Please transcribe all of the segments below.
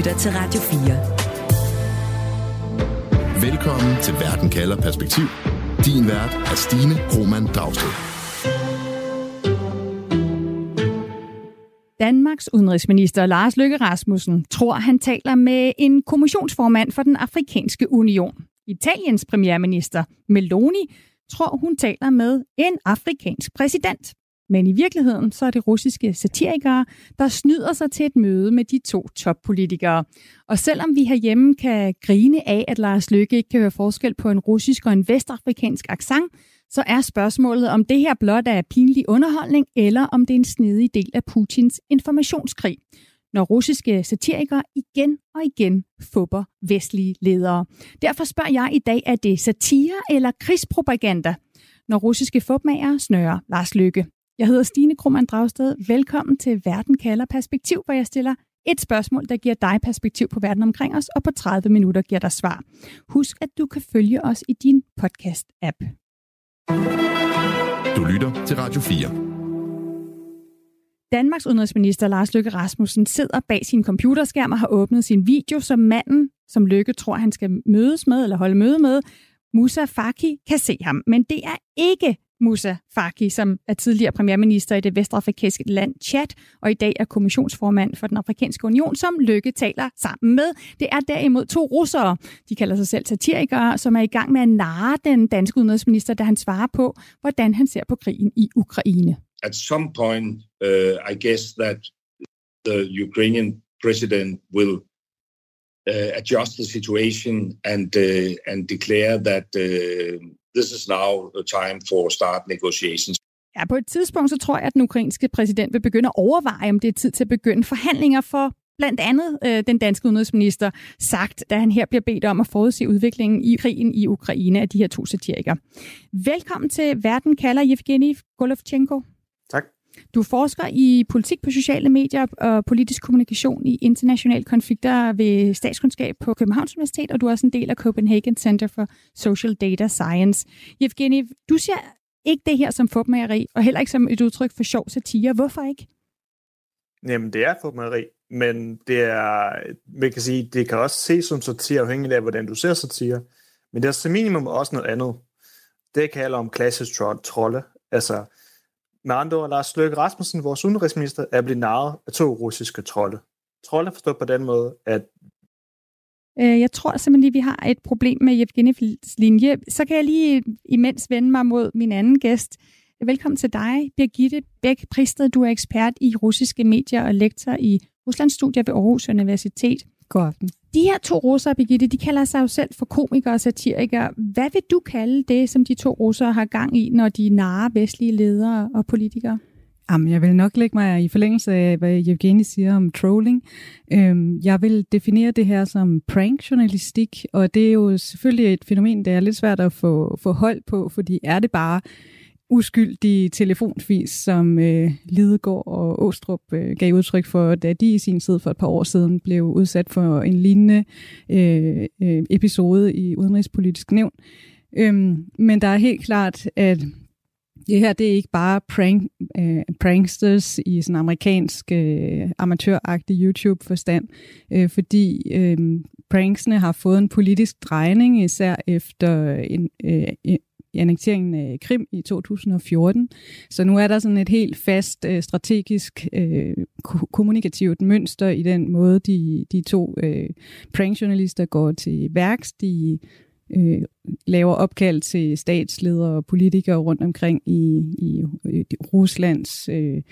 lytter til Radio 4. Velkommen til Verden kalder perspektiv. Din vært er Stine Roman Dragsted. Danmarks udenrigsminister Lars Løkke Rasmussen tror, han taler med en kommissionsformand for den afrikanske union. Italiens premierminister Meloni tror, hun taler med en afrikansk præsident. Men i virkeligheden så er det russiske satirikere, der snyder sig til et møde med de to toppolitikere. Og selvom vi herhjemme kan grine af, at Lars Løkke ikke kan høre forskel på en russisk og en vestafrikansk accent, så er spørgsmålet, om det her blot er pinlig underholdning, eller om det er en snedig del af Putins informationskrig, når russiske satirikere igen og igen fupper vestlige ledere. Derfor spørger jeg i dag, er det satire eller krigspropaganda, når russiske fupmager snører Lars Lykke? Jeg hedder Stine Krummernd Dragsted. Velkommen til Verden kalder perspektiv, hvor jeg stiller et spørgsmål, der giver dig perspektiv på verden omkring os, og på 30 minutter giver dig svar. Husk, at du kan følge os i din podcast-app. Du lytter til Radio 4. Danmarks udenrigsminister Lars Løkke Rasmussen sidder bag sin computerskærm og har åbnet sin video, så manden, som Løkke tror, han skal mødes med eller holde møde med, Musa Faki, kan se ham. Men det er ikke Musa Faki, som er tidligere premierminister i det vestafrikanske land Chad, og i dag er kommissionsformand for den afrikanske union, som Lykke taler sammen med. Det er derimod to russere, de kalder sig selv satirikere, som er i gang med at narre den danske udenrigsminister, da han svarer på, hvordan han ser på krigen i Ukraine. At some point, uh, I guess that the Ukrainian president will uh, adjust the situation and uh, and declare that uh, this is now the time for start negotiations. Ja, på et tidspunkt så tror jeg, at den ukrainske præsident vil begynde at overveje, om det er tid til at begynde forhandlinger for blandt andet øh, den danske udenrigsminister sagt, da han her bliver bedt om at forudse udviklingen i krigen i Ukraine af de her to satirikere. Velkommen til Verden kalder Yevgeni Golovchenko. Du forsker i politik på sociale medier og politisk kommunikation i internationale konflikter ved statskundskab på Københavns Universitet, og du er også en del af Copenhagen Center for Social Data Science. Evgeni, du ser ikke det her som fupmageri, og heller ikke som et udtryk for sjov satire. Hvorfor ikke? Jamen, det er fupmageri, men det er, man kan sige, det kan også ses som satire, afhængigt af, hvordan du ser satire. Men det er som minimum også noget andet. Det kan om klassisk trolde. Altså, med andre ord, Lars Løkke Rasmussen, vores udenrigsminister, er blevet narret af to russiske trolde. Trolde forstået på den måde, at øh, jeg tror simpelthen lige, vi har et problem med Evgenivs linje. Så kan jeg lige øh, imens vende mig mod min anden gæst. Velkommen til dig, Birgitte Bæk Pristed. Du er ekspert i russiske medier og lektor i Ruslandsstudier ved Aarhus Universitet. God aften. De her to russere, Birgitte, de kalder sig jo selv for komikere og satirikere. Hvad vil du kalde det, som de to russere har gang i, når de narer vestlige ledere og politikere? Jamen, jeg vil nok lægge mig i forlængelse af, hvad Evgeni siger om trolling. Øhm, jeg vil definere det her som prank-journalistik, og det er jo selvfølgelig et fænomen, der er lidt svært at få, få hold på, fordi er det bare uskyldige telefonfis, som øh, Lidegaard og Åstrup øh, gav udtryk for, da de i sin tid for et par år siden blev udsat for en lignende øh, øh, episode i Udenrigspolitisk Nævn. Øhm, men der er helt klart, at det her det er ikke bare prank, øh, pranksters i sådan amerikansk øh, amatøragtig YouTube-forstand, øh, fordi øh, pranksene har fået en politisk drejning, især efter en, øh, annekteringen af Krim i 2014. Så nu er der sådan et helt fast øh, strategisk øh, kommunikativt mønster i den måde, de, de to øh, prankjournalister går til værks. De øh, laver opkald til statsledere og politikere rundt omkring i, i, i Ruslands øh,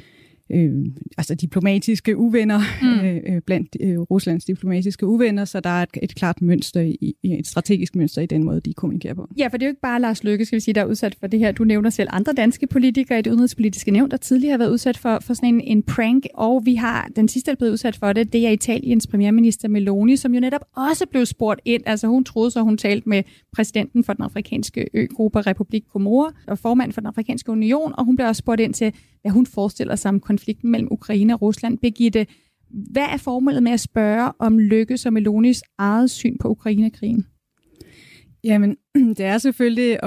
øh, altså diplomatiske uvenner mm. Øh, øh, blandt øh, Ruslands diplomatiske uvenner, så der er et, et klart mønster, i, et strategisk mønster i den måde, de kommunikerer på. Ja, for det er jo ikke bare Lars Løkke, skal vi sige, der er udsat for det her. Du nævner selv andre danske politikere i det udenrigspolitiske nævn, der tidligere har været udsat for, for sådan en, en prank, og vi har den sidste, der er blevet udsat for det, det er Italiens premierminister Meloni, som jo netop også blev spurgt ind. Altså hun troede så, hun talte med præsidenten for den afrikanske øgruppe Republik Komoro og formand for den afrikanske union, og hun blev også spurgt ind til, hvad hun forestiller sig om konflikten mellem Ukraine og Rusland. Birgitte, hvad er formålet med at spørge om Lykke som Melonis eget syn på Ukrainekrigen? Jamen, det er selvfølgelig,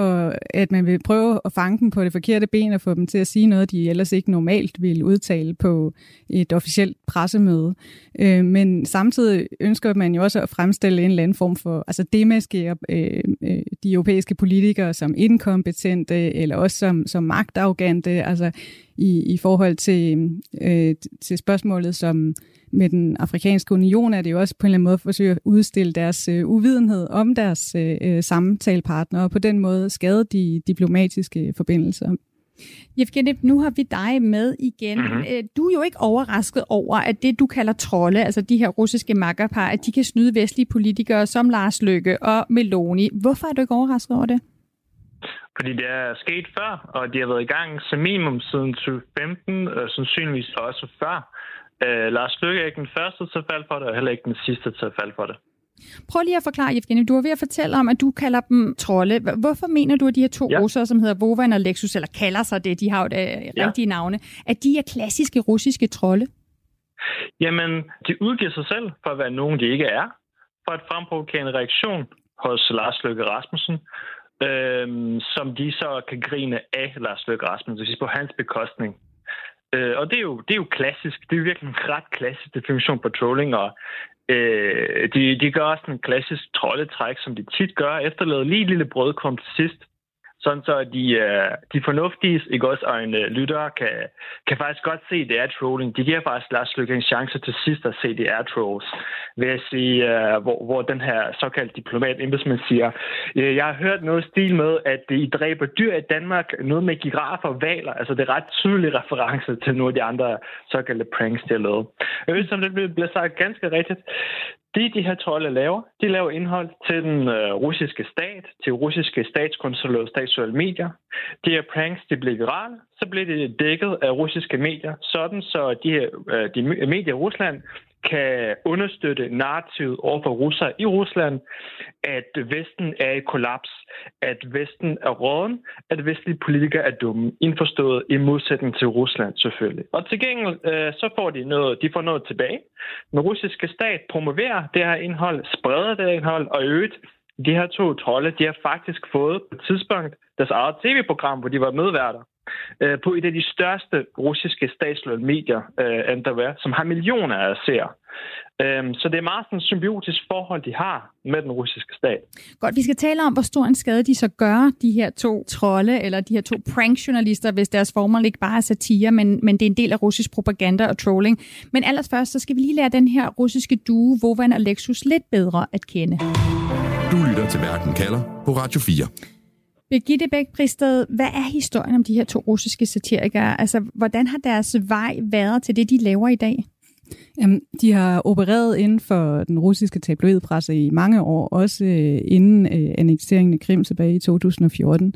at man vil prøve at fange dem på det forkerte ben og få dem til at sige noget, de ellers ikke normalt vil udtale på et officielt pressemøde. Øh, men samtidig ønsker man jo også at fremstille en eller anden form for, altså demaskere øh, øh, de europæiske politikere som inkompetente, eller også som, som magtarrogante, altså i, i forhold til, øh, til spørgsmålet som med den afrikanske union er det jo også på en eller anden måde at forsøge at udstille deres øh, uvidenhed om deres øh, øh samtalepartnere, og på den måde skade de diplomatiske forbindelser. Evgeni, nu har vi dig med igen. Mm-hmm. Du er jo ikke overrasket over, at det, du kalder trolde, altså de her russiske makkerpar, at de kan snyde vestlige politikere som Lars Løkke og Meloni. Hvorfor er du ikke overrasket over det? Fordi det er sket før, og de har været i gang som minimum siden 2015, og sandsynligvis også før. Øh, Lars Løkke er ikke den første til at falde for det, og heller ikke den sidste til at falde for det. Prøv lige at forklare, Evgeni. Du er ved at fortælle om, at du kalder dem trolde. Hvorfor mener du, at de her to ja. russere, som hedder Vovan og Lexus, eller kalder sig det, de har jo det ja. rigtige navne, at de er klassiske russiske trolde? Jamen, de udgiver sig selv for at være nogen, de ikke er, for at fremprovokere en reaktion hos Lars Løkke Rasmussen, øhm, som de så kan grine af Lars Løkke Rasmussen, på hans bekostning. Øh, og det er, jo, det er jo klassisk. Det er virkelig en ret klassisk definition på trolling, og øh, de, de gør også en klassisk troldetræk, som de tit gør, efterlader lige et lille brødkrump til sidst, sådan så de, uh, de fornuftige, ikke også øjne øh, lyttere, kan, kan faktisk godt se, at det er trolling. De giver faktisk Lars Lykke en chance til sidst at se, at det er trolls. Ved at sige, øh, hvor, hvor den her såkaldte diplomat, embedsmand siger, jeg har hørt noget stil med, at I dræber dyr i Danmark, noget med giraffer og valer. Altså det er ret tydelig reference til nogle af de andre såkaldte pranks, de har lavet. Jeg ved, som det bliver sagt ganske rigtigt. Det, de her trolde laver, de laver indhold til den øh, russiske stat, til russiske statskontrollerede statslige medier. De her pranks, de bliver virale, så bliver det dækket af russiske medier, sådan så de, her, øh, de medier i Rusland kan understøtte narrativet over for russere i Rusland, at Vesten er i kollaps, at Vesten er råden, at vestlige politikere er dumme, indforstået i modsætning til Rusland selvfølgelig. Og til gengæld øh, så får de noget, de får noget tilbage. Den russiske stat promoverer det her indhold, spreder det her indhold, og øget de her to trolde, de har faktisk fået på et tidspunkt deres eget tv-program, hvor de var medværter øh, på et af de største russiske statslønne medier, øh, som har millioner af seere. Øhm, så det er meget sådan et symbiotisk forhold, de har med den russiske stat. Godt, vi skal tale om, hvor stor en skade de så gør, de her to trolde, eller de her to prankjournalister, hvis deres formål ikke bare er satire, men, men det er en del af russisk propaganda og trolling. Men allerførst, så skal vi lige lære den her russiske duo, Vovan og Lexus, lidt bedre at kende. Du lytter til Verden kalder på Radio 4. Birgitte Bæk Pristed, hvad er historien om de her to russiske satirikere? Altså, hvordan har deres vej været til det, de laver i dag? Jamen, de har opereret inden for den russiske tabloidpresse i mange år, også øh, inden øh, annekteringen af Krim tilbage i 2014.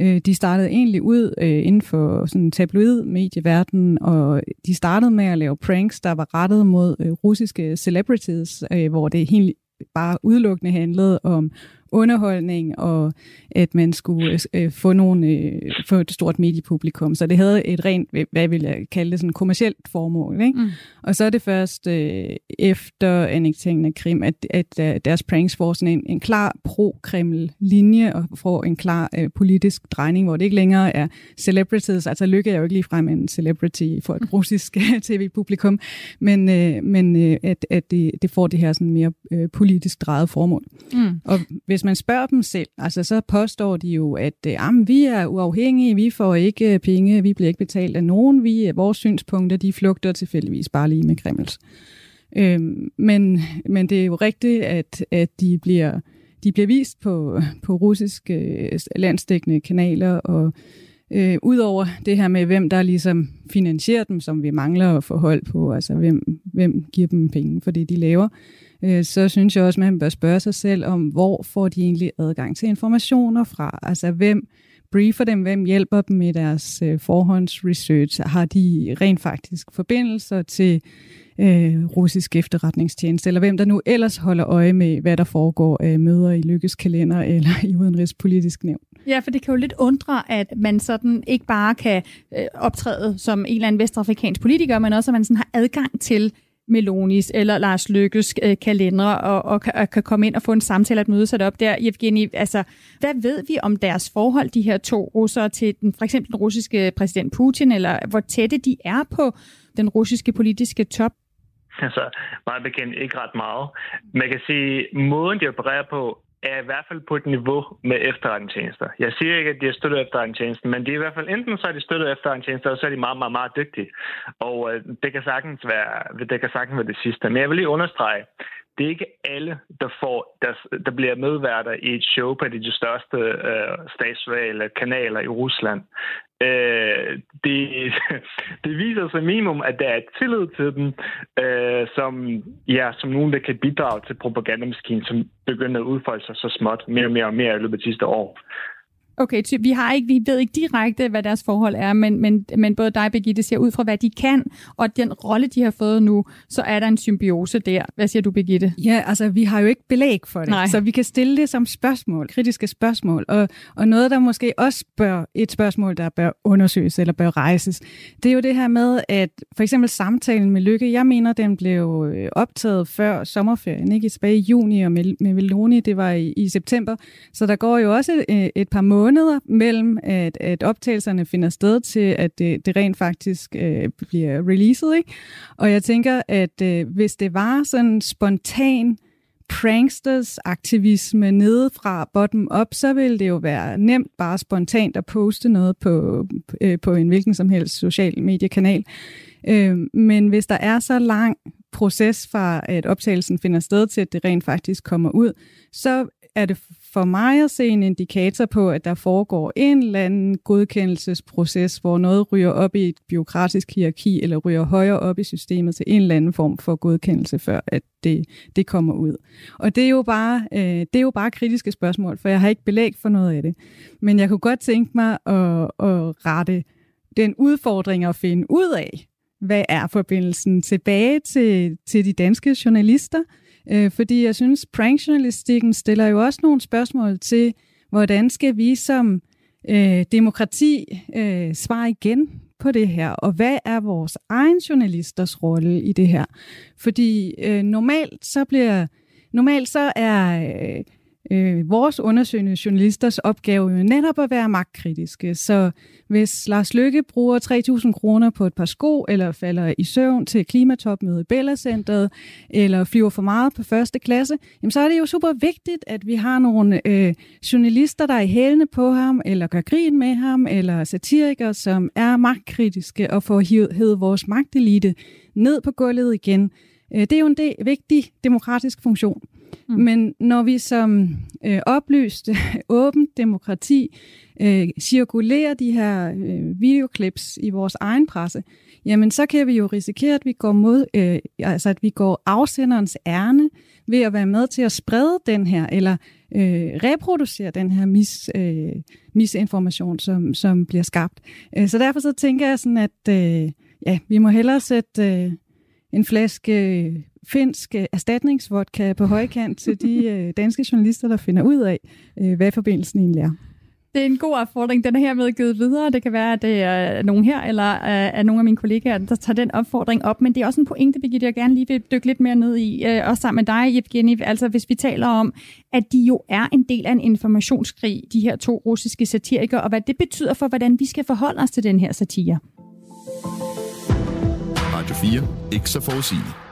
Øh, de startede egentlig ud øh, inden for sådan tabloid-medieverdenen, og de startede med at lave pranks, der var rettet mod øh, russiske celebrities, øh, hvor det helt bare udelukkende handlede om underholdning, og at man skulle øh, få, nogle, øh, få et stort mediepublikum. Så det havde et rent, hvad vil jeg kalde det, sådan kommersielt formål. Ikke? Mm. Og så er det først øh, efter annekteringen af Krim, at, at, at deres pranks får sådan en, en klar pro-Kreml-linje, og får en klar øh, politisk drejning, hvor det ikke længere er celebrities. Altså Lykke er jo ikke ligefrem en celebrity for et mm. russisk tv-publikum, men, øh, men øh, at, at det, det får det her sådan mere øh, politisk drejet formål. Mm. Og hvis hvis man spørger dem selv, altså så påstår de jo, at øh, jamen, vi er uafhængige, vi får ikke øh, penge, vi bliver ikke betalt af nogen, vi, øh, vores synspunkter, de flugter tilfældigvis bare lige med Kremls. Øhm, men, men det er jo rigtigt, at, at de bliver de bliver vist på, på russiske landstækkende kanaler, og øh, udover det her med, hvem der ligesom finansierer dem, som vi mangler at få hold på, altså hvem, hvem giver dem penge for det, de laver, øh, Øh, så synes jeg også, at man bør spørge sig selv om, hvor får de egentlig adgang til informationer fra? Altså hvem briefer dem, hvem hjælper dem i deres øh, forhåndsresearch? Har de rent faktisk forbindelser til øh, russisk efterretningstjeneste, eller hvem der nu ellers holder øje med, hvad der foregår af møder i Lykkes kalender eller i udenrigspolitisk nævn. Ja, for det kan jo lidt undre, at man sådan ikke bare kan øh, optræde som en eller anden vestafrikansk politiker, men også at man sådan har adgang til Melonis eller Lars Lykkes øh, kalendere og, og, og kan komme ind og få en samtale at møde sig op der. Evgeni, altså, hvad ved vi om deres forhold, de her to russere, til den, for eksempel den russiske præsident Putin, eller hvor tætte de er på den russiske politiske top? Altså, meget bekendt ikke ret meget. Man kan sige, måden de opererer på, er i hvert fald på et niveau med efterretningstjenester. Jeg siger ikke, at de har støttet efterretningstjenesten, men de er i hvert fald enten så er de støttet efterretningstjenester, og så er de meget, meget, meget dygtige. Og øh, det kan sagtens være det, kan sagtens være det sidste. Men jeg vil lige understrege, det er ikke alle, der, får, der, der bliver medværter i et show på de største øh, eller kanaler i Rusland. Øh, det, det viser sig minimum, at der er tillid til dem, øh, som, ja, som nogen, der kan bidrage til propagandamaskinen, som begynder at udfolde sig så småt mere og mere og mere i løbet af sidste år. Okay, vi, har ikke, vi ved ikke direkte, hvad deres forhold er, men, men, men både dig, Birgitte, ser ud fra, hvad de kan, og den rolle, de har fået nu, så er der en symbiose der. Hvad siger du, Birgitte? Ja, altså, vi har jo ikke belæg for det, Nej. så vi kan stille det som spørgsmål, kritiske spørgsmål, og, og noget, der måske også bør, et spørgsmål, der bør undersøges eller bør rejses, det er jo det her med, at for eksempel samtalen med Lykke, jeg mener, den blev øh, optaget før sommerferien, ikke tilbage i juni, og med, med Veloni, det var i, i september, så der går jo også et, øh, et par måneder måneder mellem, at, at optagelserne finder sted til, at det, det rent faktisk øh, bliver releaset. Ikke? Og jeg tænker, at øh, hvis det var sådan spontan pranksters aktivisme nede fra bottom up, så ville det jo være nemt bare spontant at poste noget på, øh, på en hvilken som helst social mediekanal. Øh, men hvis der er så lang proces fra, at optagelsen finder sted til, at det rent faktisk kommer ud, så er det for mig at se en indikator på, at der foregår en eller anden godkendelsesproces, hvor noget ryger op i et byråkratisk hierarki, eller ryger højere op i systemet til en eller anden form for godkendelse, før at det, det kommer ud. Og det er, jo bare, øh, det er jo bare kritiske spørgsmål, for jeg har ikke belæg for noget af det. Men jeg kunne godt tænke mig at, at rette den udfordring at finde ud af, hvad er forbindelsen tilbage til, til de danske journalister, Øh, fordi jeg synes, prankjournalistikken stiller jo også nogle spørgsmål til, hvordan skal vi som øh, demokrati øh, svare igen på det her, og hvad er vores egen journalisters rolle i det her? Fordi øh, normalt så bliver normalt så er øh, øh, vores undersøgende journalisters opgave jo netop at være magtkritiske. Så hvis Lars Lykke bruger 3.000 kroner på et par sko, eller falder i søvn til klimatopmødet i Bellacenteret, eller flyver for meget på første klasse, jamen så er det jo super vigtigt, at vi har nogle øh, journalister, der er i hælene på ham, eller gør grin med ham, eller satirikere, som er magtkritiske og får hævet vores magtelite ned på gulvet igen. Øh, det er jo en del, vigtig demokratisk funktion. Mm. Men når vi som øh, oplyst, åbent demokrati øh, cirkulerer de her øh, videoklips i vores egen presse, jamen så kan vi jo risikere, at vi går mod, øh, altså at vi går afsenderens ærne ved at være med til at sprede den her, eller øh, reproducere den her mis, øh, misinformation, som, som bliver skabt. Øh, så derfor så tænker jeg sådan, at øh, ja, vi må hellere sætte øh, en flaske øh, finsk erstatningsvodka på højkant til de øh, danske journalister, der finder ud af, øh, hvad forbindelsen egentlig er. Det er en god opfordring. Den er hermed givet videre. Det kan være, at det er nogen her, eller er nogle af mine kollegaer, der tager den opfordring op. Men det er også en pointe, Birgitte, jeg gerne lige vil dykke lidt mere ned i, øh, også sammen med dig, Evgeni. Altså hvis vi taler om, at de jo er en del af en informationskrig, de her to russiske satirikere, og hvad det betyder for, hvordan vi skal forholde os til den her satire. Radio 4. Ikke så forudsigeligt.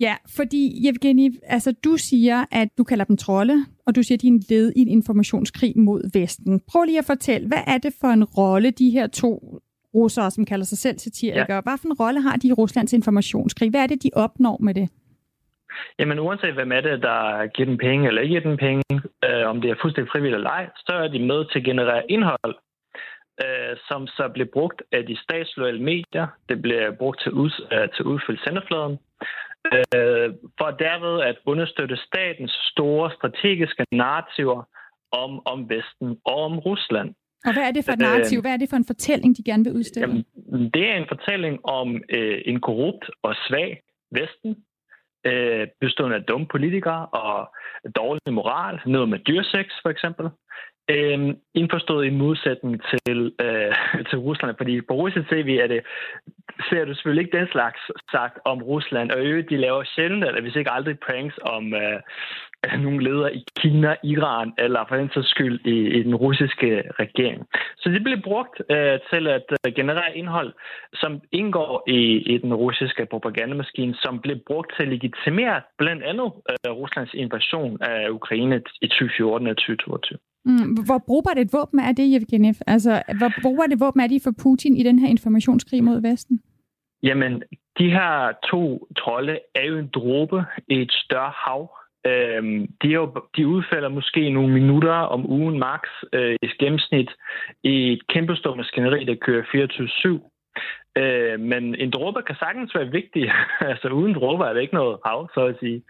Ja, fordi Evgeni, altså du siger, at du kalder dem trolde, og du siger, at de er en led i en informationskrig mod Vesten. Prøv lige at fortælle, hvad er det for en rolle, de her to russere, som kalder sig selv satirikere, ja. hvad for en rolle har de i Ruslands informationskrig? Hvad er det, de opnår med det? Jamen uanset hvem er det, der giver dem penge eller ikke giver dem penge, øh, om det er fuldstændig frivilligt eller ej, så er de med til at generere indhold, øh, som så bliver brugt af de statsloyale medier. Det bliver brugt til, ud, øh, til udfylde sendefladen øh, for derved at understøtte statens store strategiske narrativer om, om Vesten og om Rusland. Og hvad er det for et narrativ? Hvad er det for en fortælling, de gerne vil udstille? Jamen, det er en fortælling om øh, en korrupt og svag Vesten, øh, bestående af dumme politikere og dårlig moral, noget med dyrsex for eksempel. Øh, indforstået i modsætning til, øh, til Rusland, fordi på russisk tv er det ser du selvfølgelig ikke den slags sagt om Rusland, og øvrigt, de laver sjældent, eller hvis ikke aldrig pranks om øh, øh, nogle ledere i Kina, Iran, eller for den sags skyld i, i den russiske regering. Så det bliver brugt øh, til at øh, generere indhold, som indgår i, i den russiske propagandamaskine, som blev brugt til at legitimere blandt andet øh, Ruslands invasion af Ukraine i 2014 og 2022. Mm, hvor brugbart et våben er det, Evgeniev? Altså, hvor brugbart et våben er det for Putin i den her informationskrig mod Vesten? Jamen, de her to trolde er jo en dråbe i et større hav. Øhm, de, er jo, de udfælder måske nogle minutter om ugen max øh, i gennemsnit i et kæmpestort maskineri, der kører 24-7. Øh, men en dråbe kan sagtens være vigtig. altså uden dråber er det ikke noget hav, så at sige.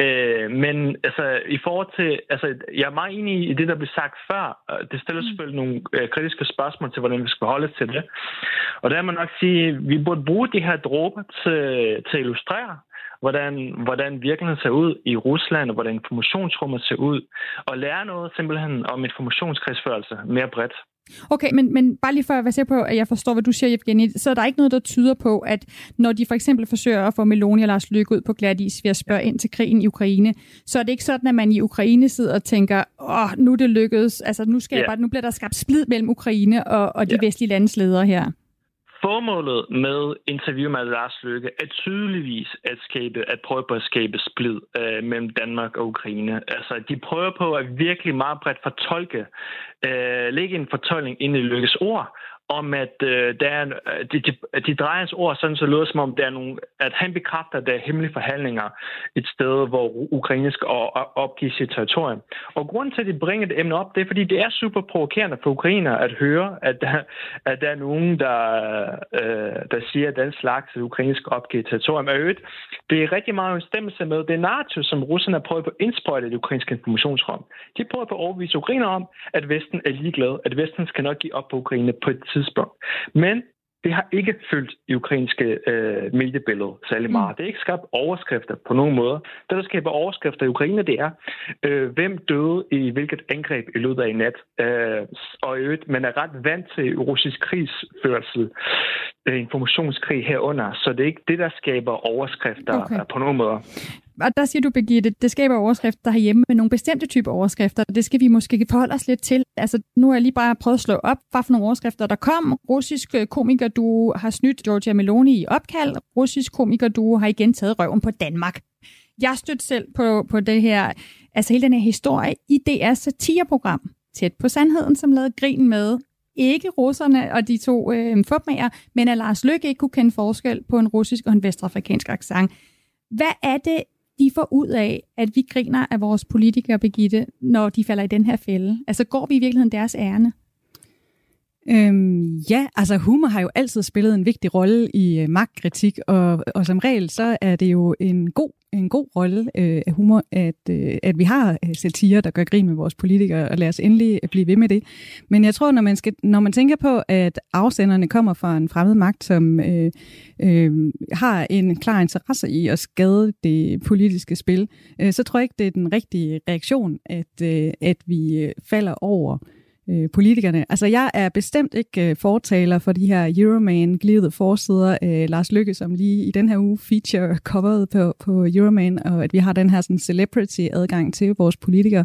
Øh, men altså i forhold til, altså jeg er meget enig i det, der blev sagt før. Det stiller mm. selvfølgelig nogle øh, kritiske spørgsmål til, hvordan vi skal holde til det. Og der må nok sige, at vi burde bruge de her dråber til, til at illustrere, hvordan, hvordan virkeligheden ser ud i Rusland, og hvordan informationsrummet ser ud, og lære noget simpelthen om informationskrigsførelse mere bredt. Okay, men, men bare lige for at være sikker på, at jeg forstår, hvad du siger, Evgeni, så er der ikke noget, der tyder på, at når de for eksempel forsøger at få Meloni og Lars Løkke ud på glat is ved at spørge ind til krigen i Ukraine, så er det ikke sådan, at man i Ukraine sidder og tænker, åh, nu er det lykkedes, altså nu, skal yeah. bare, nu bliver der skabt splid mellem Ukraine og, og de yeah. vestlige landes ledere her. Formålet med interview med Lars Løkke er tydeligvis at, skabe, at prøve på at skabe splid øh, mellem Danmark og Ukraine. Altså, de prøver på at virkelig meget bredt fortolke, øh, lægge en fortolkning ind i Lykkes ord, om at øh, der er, øh, de, de, de drejer hans ord sådan, så lyder som om, der er nogle, at han bekræfter, at der er hemmelige forhandlinger et sted, hvor Ukraine skal opgive sit territorium. Og grunden til, at de bringer det emne op, det er, fordi det er super provokerende for ukrainer at høre, at der, at der er nogen, der, øh, der siger, at den slags, at Ukraine skal opgive territorium. Og øvrigt, det er rigtig meget en stemmelse med det narrativ, som russerne prøver på at indsprøjte det ukrainske informationsrum. De prøver på at overbevise ukrainer om, at Vesten er ligeglad, at Vesten skal nok give op på Ukraine på et tidspunkt tidspunkt. Men det har ikke fyldt i ukrainske øh, mediebillede særlig meget. Mm. Det er ikke skabt overskrifter på nogen måde. Det, der skaber overskrifter i Ukraine, det er, øh, hvem døde i hvilket angreb i løbet af i nat. Øh, og i øvrigt, man er ret vant til russisk krigsførsel, øh, informationskrig herunder, så det er ikke det, der skaber overskrifter okay. på nogen måde og der siger du, Birgitte, det skaber overskrifter herhjemme med nogle bestemte typer overskrifter. Det skal vi måske forholde os lidt til. Altså, nu har jeg lige bare prøvet at slå op, hvad for nogle overskrifter der kom. Russisk øh, komiker, du har snydt Georgia Meloni i opkald. Russisk komiker, du har igen taget røven på Danmark. Jeg støtter selv på, på det her, altså hele den her historie i DR's satireprogram, Tæt på Sandheden, som lavede grin med ikke russerne og de to øh, fupmager, men at Lars Løkke ikke kunne kende forskel på en russisk og en vestafrikansk accent. Hvad er det de får ud af, at vi griner af vores politikere, Begitte, når de falder i den her fælde? Altså går vi i virkeligheden deres ærne? Øhm, ja, altså humor har jo altid spillet en vigtig rolle i øh, magtkritik, og, og som regel så er det jo en god en god rolle øh, af humor, at, øh, at vi har øh, satire, der gør grin med vores politikere, og lad os endelig blive ved med det. Men jeg tror, når man, skal, når man tænker på, at afsenderne kommer fra en fremmed magt, som øh, øh, har en klar interesse i at skade det politiske spil, øh, så tror jeg ikke, det er den rigtige reaktion, at, øh, at vi øh, falder over øh, øh, politikerne. Altså, jeg er bestemt ikke øh, fortaler for de her Euroman glidede forsider. Øh, Lars Lykke, som lige i den her uge feature covered på, på Euroman, og at vi har den her sådan, celebrity-adgang til vores politikere.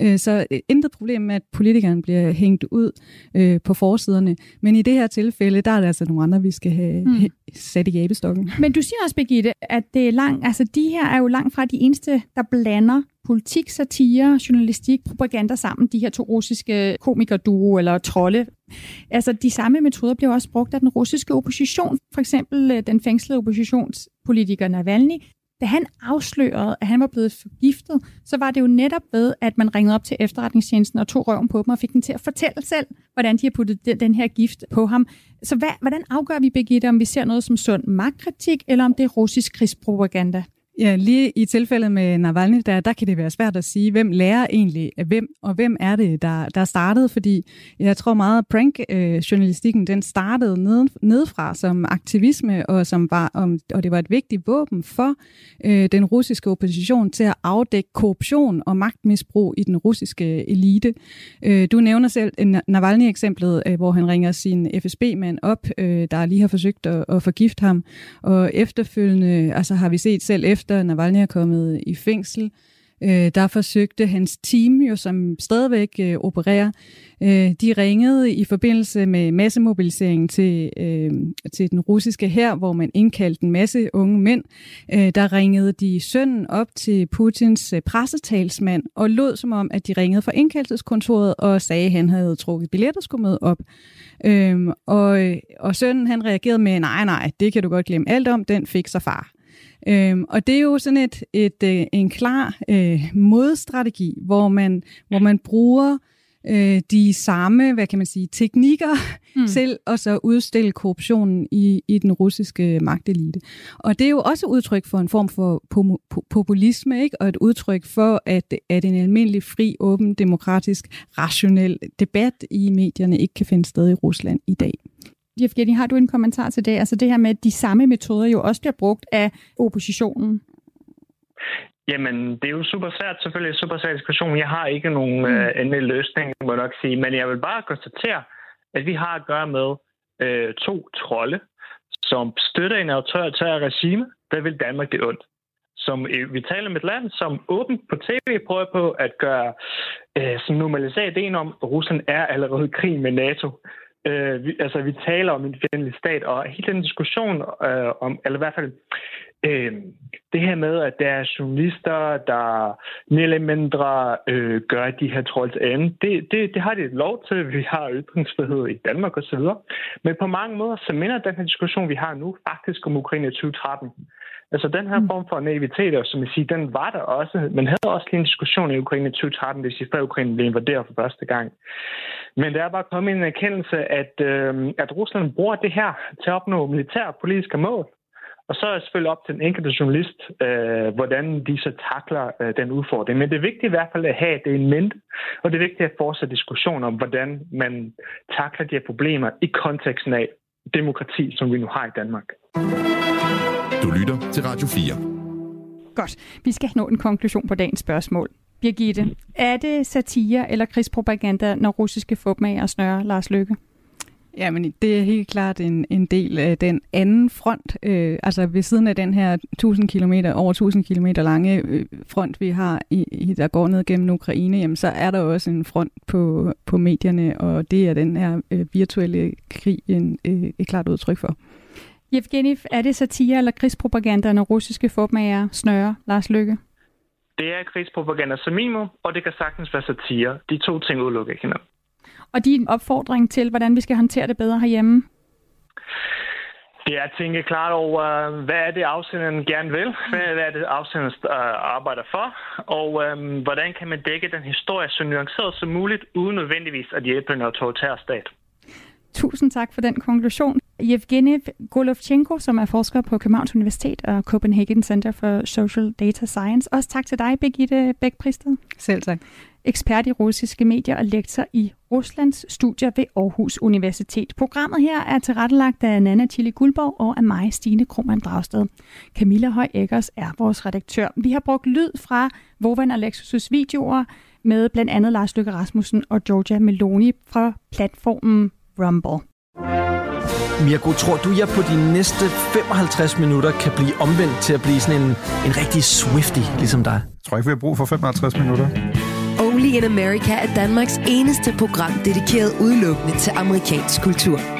Øh, så øh, intet problem med, at politikeren bliver hængt ud øh, på forsiderne. Men i det her tilfælde, der er det altså nogle andre, vi skal have mm. sat i gabestokken. Men du siger også, Birgitte, at det er lang, altså, de her er jo langt fra de eneste, der blander politik, satire, journalistik, propaganda sammen, de her to russiske komikerduo eller trolde. Altså, de samme metoder bliver også brugt af den russiske opposition. For eksempel øh, den fængslede oppositionspolitiker Navalny. Da han afslørede, at han var blevet forgiftet, så var det jo netop ved, at man ringede op til efterretningstjenesten og tog røven på dem og fik dem til at fortælle selv, hvordan de har puttet den her gift på ham. Så hvad, hvordan afgør vi, Birgitte, om vi ser noget som sund magtkritik, eller om det er russisk krigspropaganda? Ja, lige i tilfældet med Navalny, der, der kan det være svært at sige, hvem lærer egentlig af hvem, og hvem er det, der, der startede, fordi jeg tror meget, at prank-journalistikken, øh, den startede ned, nedfra som aktivisme, og, som var, om, og det var et vigtigt våben for øh, den russiske opposition til at afdække korruption og magtmisbrug i den russiske øh, elite. Øh, du nævner selv øh, Navalny-eksemplet, øh, hvor han ringer sin FSB-mand op, øh, der lige har forsøgt at, at forgifte ham, og efterfølgende altså har vi set selv efter Navalny er kommet i fængsel, øh, der forsøgte hans team, jo som stadigvæk øh, opererer, øh, de ringede i forbindelse med massemobiliseringen til, øh, til den russiske her, hvor man indkaldte en masse unge mænd. Øh, der ringede de sønnen op til Putins øh, pressetalsmand og lod som om, at de ringede fra indkaldelseskontoret og sagde, at han havde trukket billetter skulle møde op. Øhm, øh, og, og sønnen han reagerede med, nej, nej, det kan du godt glemme alt om, den fik sig far. Øhm, og det er jo sådan et, et, et øh, en klar øh, modstrategi, hvor man, hvor man bruger øh, de samme, hvad kan man sige, teknikker mm. til at så udstille korruptionen i, i den russiske magtelite. Og det er jo også udtryk for en form for populisme, ikke? og et udtryk for, at, at en almindelig, fri, åben, demokratisk, rationel debat i medierne ikke kan finde sted i Rusland i dag. Evgeni, har du en kommentar til det? Altså det her med, at de samme metoder jo også bliver brugt af oppositionen. Jamen, det er jo super svært, selvfølgelig super svært diskussion. Jeg har ikke nogen mm. uh, endelig løsning, må jeg nok sige. Men jeg vil bare konstatere, at vi har at gøre med uh, to trolde, som støtter en autoritær regime, der vil Danmark det ondt. Som uh, vi taler om et land, som åbent på tv prøver på at gøre, uh, som normalisere ideen om, at Rusland er allerede i krig med NATO. Øh, vi, altså, vi taler om en fjendtlig stat, og hele den diskussion øh, om, eller i hvert fald øh, det her med, at der er journalister, der mere eller mindre øh, gør de her trolds ende, det, det, det har de lov til. Vi har ytringsfrihed i Danmark osv. Men på mange måder, så minder den her diskussion, vi har nu, faktisk om Ukraine 2013. Altså den her mm. form for naivitet, og som jeg siger, den var der også. Man havde også lige en diskussion i Ukraine 2013, det vil sige, før Ukraine blev invaderet for første gang. Men der er bare kommet en erkendelse, at, øh, at Rusland bruger det her til at opnå militære og politiske mål. Og så er det selvfølgelig op til den enkelte journalist, øh, hvordan de så takler øh, den udfordring. Men det er vigtigt i hvert fald at have det i mente, og det er vigtigt at fortsætte diskussion om, hvordan man takler de her problemer i konteksten af demokrati, som vi nu har i Danmark. Du lytter til Radio 4. Godt. Vi skal nå en konklusion på dagens spørgsmål. Birgitte, er det satire eller krigspropaganda, når russiske fupmager snører Lars Lykke? Ja, men det er helt klart en, en del af den anden front. Øh, altså ved siden af den her 1000 km, over 1000 km lange øh, front, vi har, i, i, der går ned gennem Ukraine, jamen, så er der også en front på, på medierne, og det er den her øh, virtuelle krig en, øh, et klart udtryk for. Evgeni, er det satire eller krigspropaganda, når russiske fupmager snører Lars Lykke? Det er krigspropaganda som minimum, og det kan sagtens være satire. De to ting udelukker ikke hinanden. Og din opfordring til, hvordan vi skal håndtere det bedre herhjemme? Det er at tænke klart over, hvad er det, afsenderen gerne vil? Hvad er det, afsenderen øh, arbejder for? Og øhm, hvordan kan man dække den historie så nuanceret som muligt, uden nødvendigvis at hjælpe en autoritær stat? Tusind tak for den konklusion. Evgeny Golovchenko, som er forsker på Københavns Universitet og Copenhagen Center for Social Data Science. Også tak til dig, Birgitte bæk -Pristed. Selv tak. Ekspert i russiske medier og lektor i Ruslands studier ved Aarhus Universitet. Programmet her er tilrettelagt af Nana Chili Guldborg og af mig, Stine Krohmann Dragsted. Camilla Høj Eggers er vores redaktør. Vi har brugt lyd fra Vovan og Lexus' videoer med blandt andet Lars Løkke Rasmussen og Georgia Meloni fra platformen Rumble. Mirko, tror du, jeg på de næste 55 minutter kan blive omvendt til at blive sådan en, en rigtig Swifty, ligesom dig? Jeg tror ikke, vi har brug for 55 minutter. Only in America er Danmarks eneste program dedikeret udelukkende til amerikansk kultur.